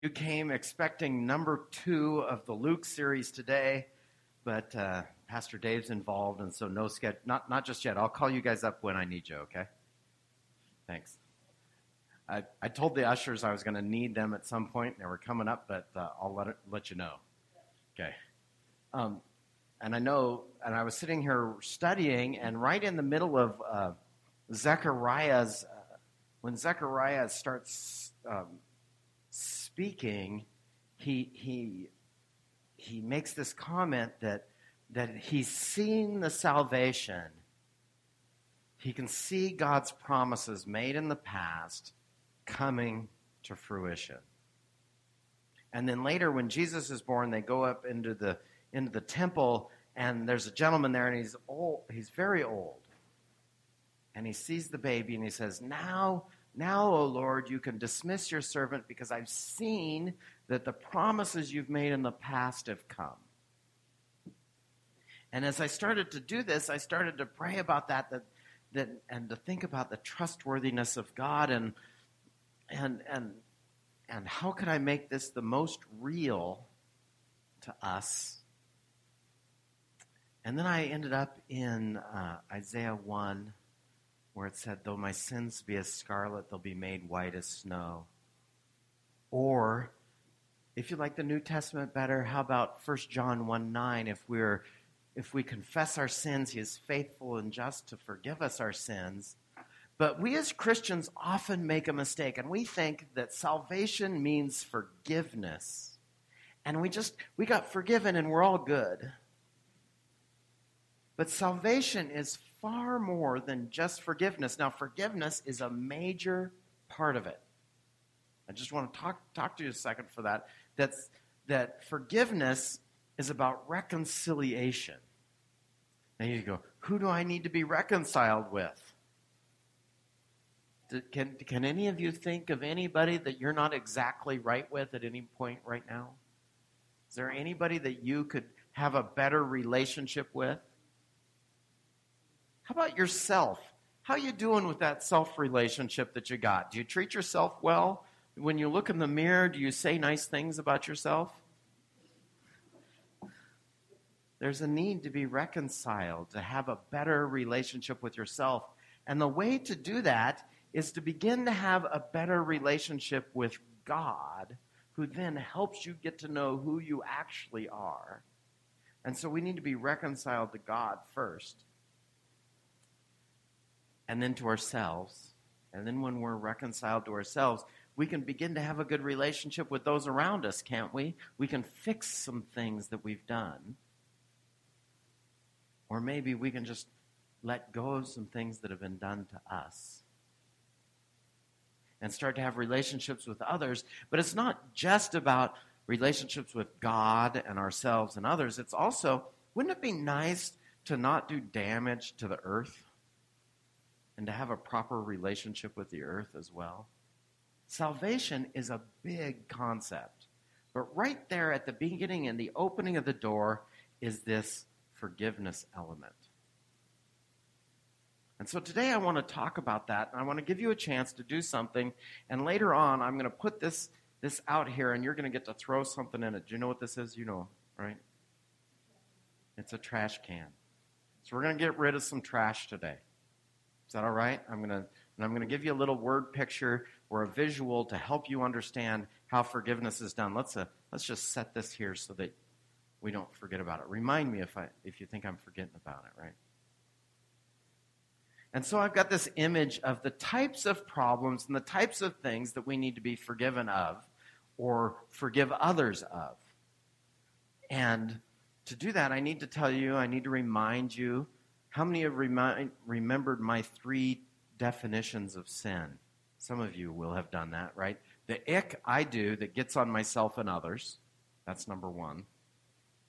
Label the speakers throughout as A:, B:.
A: You came expecting number two of the Luke series today, but uh, Pastor Dave's involved, and so no sketch. Not not just yet. I'll call you guys up when I need you. Okay. Thanks. I, I told the ushers I was going to need them at some point. They were coming up, but uh, I'll let it, let you know. Okay. Um, and I know, and I was sitting here studying, and right in the middle of uh, Zechariah's, uh, when Zechariah starts um, speaking, he, he, he makes this comment that, that he's seen the salvation. He can see God's promises made in the past coming to fruition. And then later, when Jesus is born, they go up into the, into the temple, and there's a gentleman there, and he's old, he's very old. And he sees the baby, and he says, Now now, O Lord, you can dismiss your servant because I've seen that the promises you've made in the past have come. And as I started to do this, I started to pray about that, that, that and to think about the trustworthiness of God and and and and how could I make this the most real to us? And then I ended up in uh, Isaiah 1, where it said, Though my sins be as scarlet, they'll be made white as snow. Or, if you like the New Testament better, how about 1 John 1 9? If, we're, if we confess our sins, he is faithful and just to forgive us our sins. But we as Christians often make a mistake, and we think that salvation means forgiveness. And we just, we got forgiven and we're all good. But salvation is far more than just forgiveness. Now, forgiveness is a major part of it. I just want to talk, talk to you a second for that. That's, that forgiveness is about reconciliation. Now you go, who do I need to be reconciled with? Can, can any of you think of anybody that you're not exactly right with at any point right now? Is there anybody that you could have a better relationship with? How about yourself? How you doing with that self relationship that you got? Do you treat yourself well? When you look in the mirror, do you say nice things about yourself? There's a need to be reconciled, to have a better relationship with yourself. And the way to do that is to begin to have a better relationship with God, who then helps you get to know who you actually are. And so we need to be reconciled to God first and then to ourselves. And then when we're reconciled to ourselves, we can begin to have a good relationship with those around us, can't we? We can fix some things that we've done. Or maybe we can just let go of some things that have been done to us and start to have relationships with others. But it's not just about relationships with God and ourselves and others. It's also, wouldn't it be nice to not do damage to the earth? And to have a proper relationship with the earth as well. Salvation is a big concept. But right there at the beginning and the opening of the door is this forgiveness element. And so today I want to talk about that, and I want to give you a chance to do something. And later on, I'm going to put this, this out here, and you're going to get to throw something in it. Do you know what this is? You know, right? It's a trash can. So we're going to get rid of some trash today. Is that all right? I'm going to and I'm going to give you a little word picture or a visual to help you understand how forgiveness is done. Let's uh, let's just set this here so that we don't forget about it. Remind me if I if you think I'm forgetting about it, right? And so I've got this image of the types of problems and the types of things that we need to be forgiven of or forgive others of. And to do that, I need to tell you, I need to remind you how many have remi- remembered my three definitions of sin? Some of you will have done that, right? The ick I do that gets on myself and others. That's number one.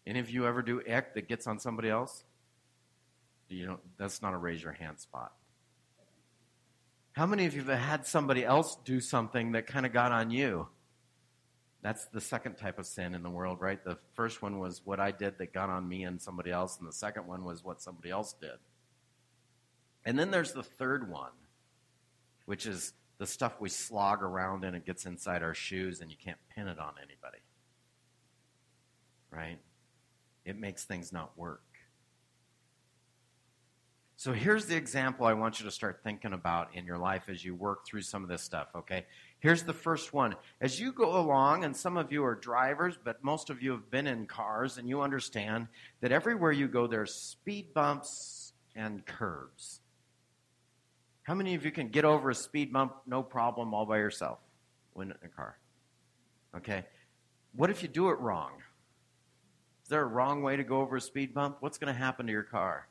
A: Any of you ever do ick that gets on somebody else? You know, that's not a raise your hand spot. How many of you have had somebody else do something that kind of got on you? That's the second type of sin in the world, right? The first one was what I did that got on me and somebody else, and the second one was what somebody else did. And then there's the third one, which is the stuff we slog around in, it gets inside our shoes and you can't pin it on anybody. Right? It makes things not work. So here's the example I want you to start thinking about in your life as you work through some of this stuff, okay? Here's the first one. As you go along, and some of you are drivers, but most of you have been in cars, and you understand that everywhere you go, there's speed bumps and curbs. How many of you can get over a speed bump no problem all by yourself when in a car? Okay. What if you do it wrong? Is there a wrong way to go over a speed bump? What's going to happen to your car?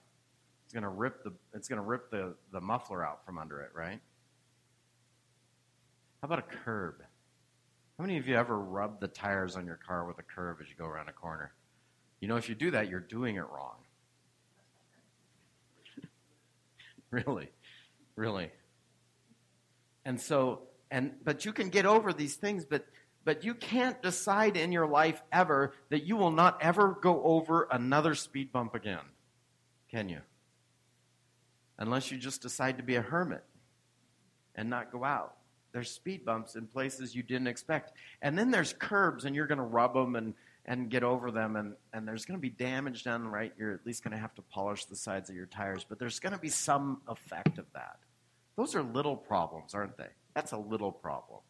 A: It's going to rip the it's going to rip the, the muffler out from under it, right? How about a curb? How many of you ever rub the tires on your car with a curb as you go around a corner? You know, if you do that, you're doing it wrong. really, really. And so, and but you can get over these things, but but you can't decide in your life ever that you will not ever go over another speed bump again, can you? unless you just decide to be a hermit and not go out. There's speed bumps in places you didn't expect. And then there's curbs, and you're going to rub them and, and get over them, and, and there's going to be damage done, right? You're at least going to have to polish the sides of your tires, but there's going to be some effect of that. Those are little problems, aren't they? That's a little problem.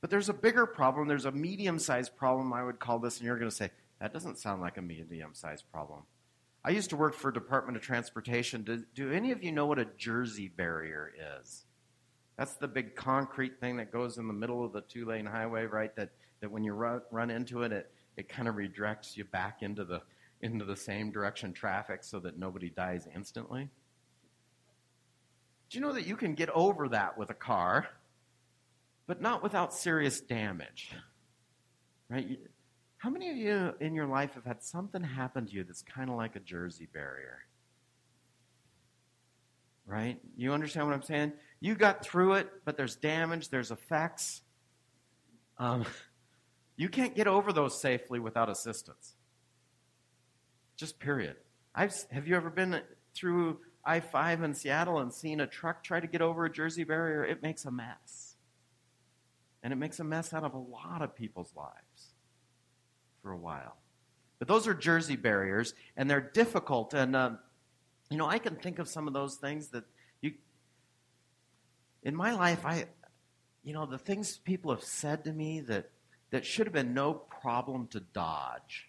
A: But there's a bigger problem. There's a medium sized problem, I would call this, and you're going to say, that doesn't sound like a medium sized problem. I used to work for Department of Transportation. Do, do any of you know what a Jersey barrier is? That's the big concrete thing that goes in the middle of the two lane highway, right? That, that when you run, run into it, it, it kind of redirects you back into the, into the same direction traffic so that nobody dies instantly. Do you know that you can get over that with a car, but not without serious damage? Right? How many of you in your life have had something happen to you that's kind of like a Jersey barrier? Right? You understand what I'm saying? You got through it, but there's damage, there's effects. Um, you can't get over those safely without assistance. Just period. I've, have you ever been through I 5 in Seattle and seen a truck try to get over a Jersey barrier? It makes a mess. And it makes a mess out of a lot of people's lives for a while. But those are Jersey barriers, and they're difficult. And, um, you know, I can think of some of those things that in my life, I, you know, the things people have said to me that, that should have been no problem to dodge.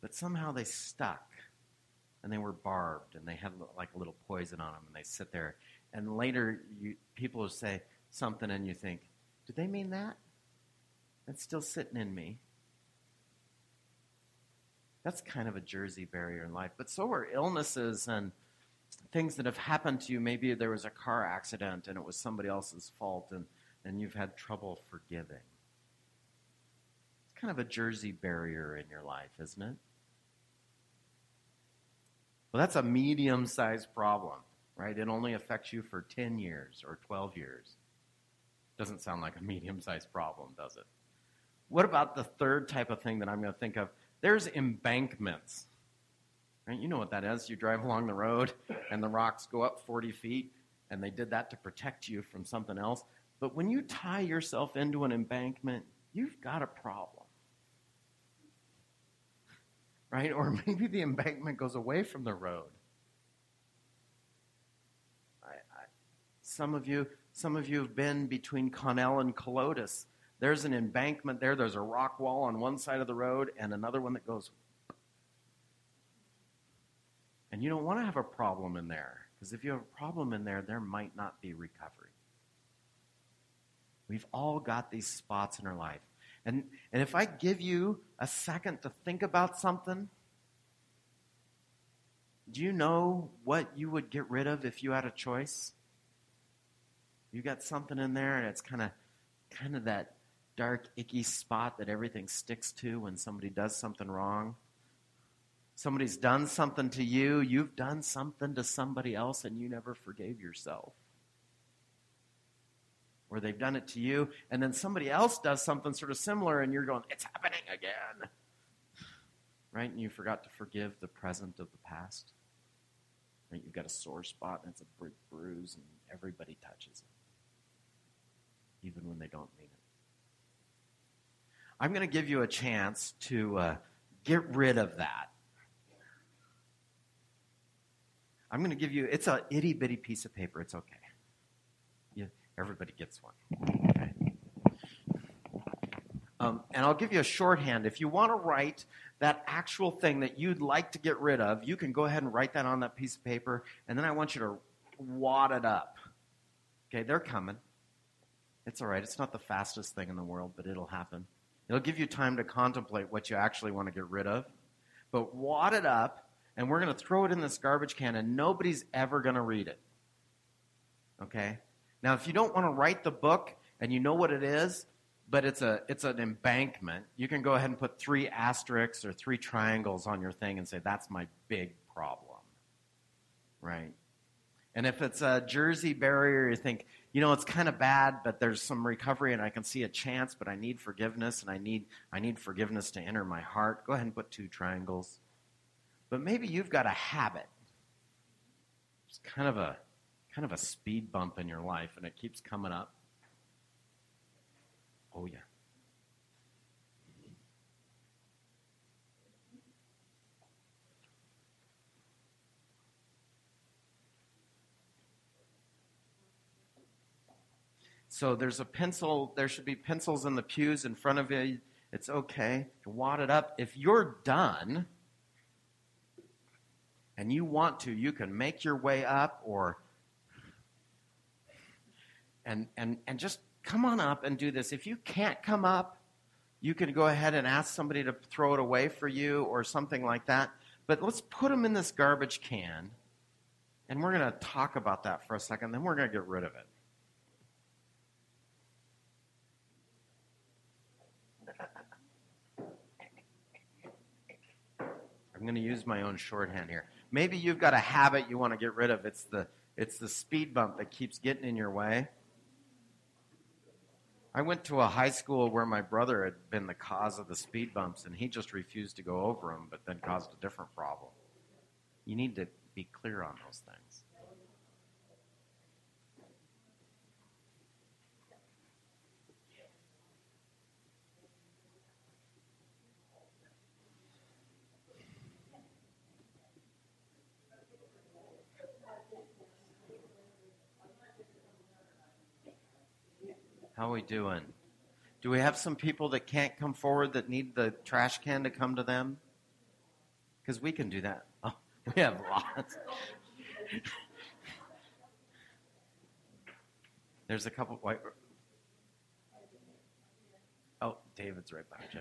A: But somehow they stuck and they were barbed and they had like a little poison on them and they sit there. And later, you, people will say something and you think, did they mean that? That's still sitting in me. That's kind of a Jersey barrier in life. But so are illnesses and things that have happened to you. Maybe there was a car accident and it was somebody else's fault and, and you've had trouble forgiving. It's kind of a Jersey barrier in your life, isn't it? Well, that's a medium sized problem, right? It only affects you for 10 years or 12 years. Doesn't sound like a medium sized problem, does it? What about the third type of thing that I'm going to think of? There's embankments. Right? You know what that is. You drive along the road and the rocks go up 40 feet, and they did that to protect you from something else. But when you tie yourself into an embankment, you've got a problem. Right? Or maybe the embankment goes away from the road. I, I, some of you, some of you have been between Connell and Kahlotus there's an embankment there. There's a rock wall on one side of the road and another one that goes. And you don't want to have a problem in there because if you have a problem in there, there might not be recovery. We've all got these spots in our life. And, and if I give you a second to think about something, do you know what you would get rid of if you had a choice? You got something in there and it's kind of kind of that dark, icky spot that everything sticks to when somebody does something wrong. Somebody's done something to you, you've done something to somebody else, and you never forgave yourself. Or they've done it to you, and then somebody else does something sort of similar, and you're going, It's happening again. Right? And you forgot to forgive the present of the past. Right? You've got a sore spot and it's a big bruise, and everybody touches it, even when they don't mean it. I'm going to give you a chance to uh, get rid of that. I'm going to give you, it's a itty bitty piece of paper. It's okay. Yeah, everybody gets one. Okay. Um, and I'll give you a shorthand. If you want to write that actual thing that you'd like to get rid of, you can go ahead and write that on that piece of paper, and then I want you to wad it up. Okay, they're coming. It's all right. It's not the fastest thing in the world, but it'll happen. It'll give you time to contemplate what you actually want to get rid of. But wad it up, and we're going to throw it in this garbage can, and nobody's ever going to read it. Okay? Now, if you don't want to write the book and you know what it is, but it's a it's an embankment, you can go ahead and put three asterisks or three triangles on your thing and say that's my big problem. Right? And if it's a Jersey barrier, you think, you know, it's kind of bad, but there's some recovery and I can see a chance, but I need forgiveness and I need I need forgiveness to enter my heart. Go ahead and put two triangles. But maybe you've got a habit. It's kind of a kind of a speed bump in your life and it keeps coming up. Oh yeah. So there's a pencil, there should be pencils in the pews in front of you. It's okay. Wad it up. If you're done and you want to, you can make your way up or and and and just come on up and do this. If you can't come up, you can go ahead and ask somebody to throw it away for you or something like that. But let's put them in this garbage can. And we're going to talk about that for a second, then we're going to get rid of it. I'm going to use my own shorthand here. Maybe you've got a habit you want to get rid of. It's the it's the speed bump that keeps getting in your way. I went to a high school where my brother had been the cause of the speed bumps, and he just refused to go over them, but then caused a different problem. You need to be clear on those things. How are we doing? Do we have some people that can't come forward that need the trash can to come to them? Because we can do that. Oh, we have lots. There's a couple white. Oh, David's right behind you.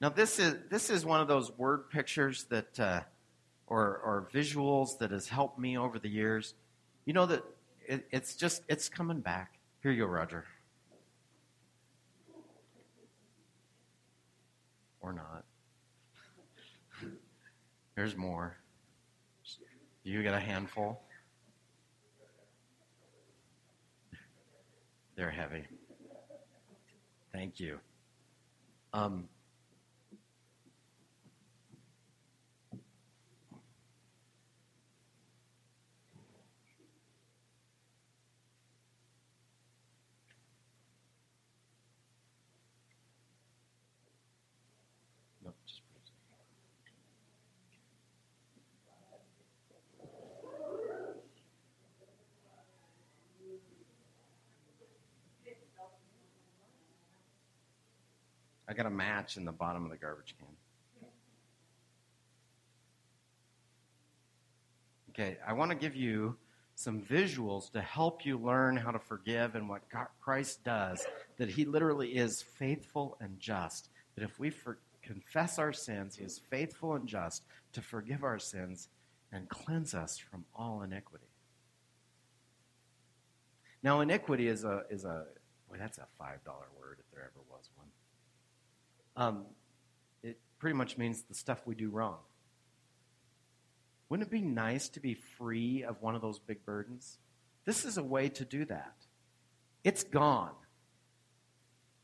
A: Now this is this is one of those word pictures that, uh, or or visuals that has helped me over the years. You know that it, it's just it's coming back. Here you go, Roger. Or not. There's more. You got a handful? They're heavy. Thank you. Um, got a match in the bottom of the garbage can. Okay, I want to give you some visuals to help you learn how to forgive and what God, Christ does. That He literally is faithful and just. That if we for, confess our sins, He is faithful and just to forgive our sins and cleanse us from all iniquity. Now, iniquity is a is a boy. That's a five dollar word if there ever was one. Um, it pretty much means the stuff we do wrong. Wouldn't it be nice to be free of one of those big burdens? This is a way to do that. It's gone.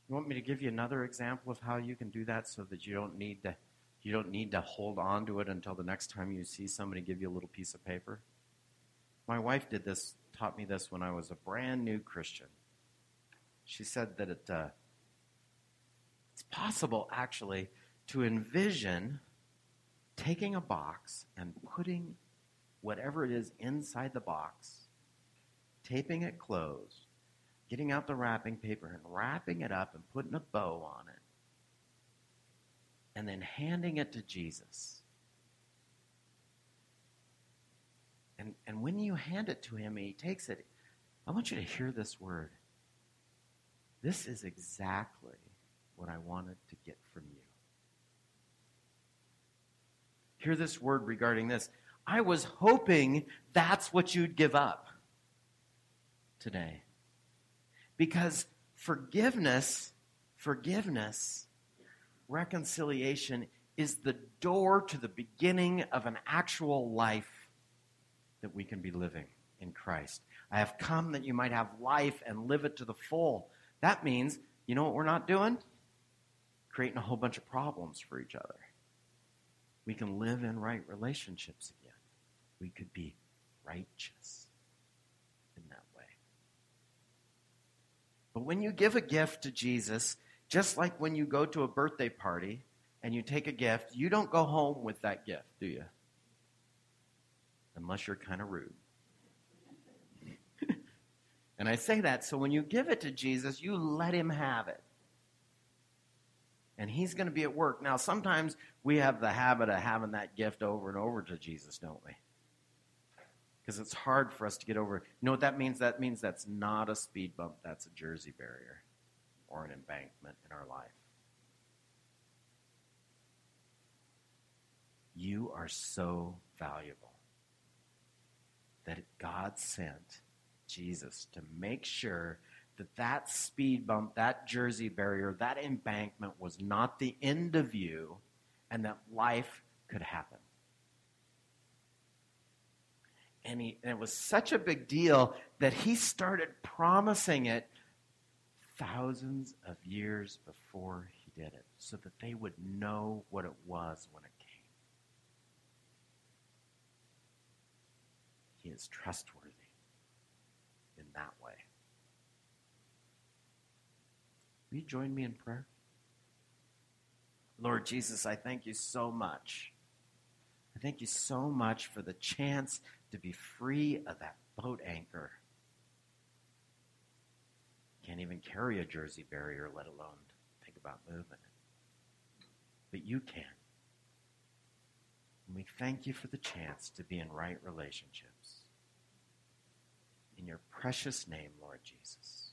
A: You want me to give you another example of how you can do that so that you don't need to You don't need to hold on to it until the next time you see somebody give you a little piece of paper. My wife did this, taught me this when I was a brand new Christian. She said that it, uh, possible, actually, to envision taking a box and putting whatever it is inside the box, taping it closed, getting out the wrapping paper and wrapping it up and putting a bow on it, and then handing it to Jesus. And, and when you hand it to him and he takes it, I want you to hear this word. This is exactly what I wanted to get from you. Hear this word regarding this. I was hoping that's what you'd give up today. Because forgiveness, forgiveness, reconciliation is the door to the beginning of an actual life that we can be living in Christ. I have come that you might have life and live it to the full. That means, you know what we're not doing? Creating a whole bunch of problems for each other. We can live in right relationships again. We could be righteous in that way. But when you give a gift to Jesus, just like when you go to a birthday party and you take a gift, you don't go home with that gift, do you? Unless you're kind of rude. and I say that so when you give it to Jesus, you let him have it and he's going to be at work. Now, sometimes we have the habit of having that gift over and over to Jesus, don't we? Because it's hard for us to get over. You know what that means? That means that's not a speed bump, that's a jersey barrier or an embankment in our life. You are so valuable that God sent Jesus to make sure that that speed bump, that jersey barrier, that embankment was not the end of you and that life could happen. And, he, and it was such a big deal that he started promising it thousands of years before he did it so that they would know what it was when it came. He is trustworthy in that way. Will you join me in prayer? Lord Jesus, I thank you so much. I thank you so much for the chance to be free of that boat anchor. Can't even carry a jersey barrier, let alone think about moving it. But you can. And we thank you for the chance to be in right relationships. In your precious name, Lord Jesus.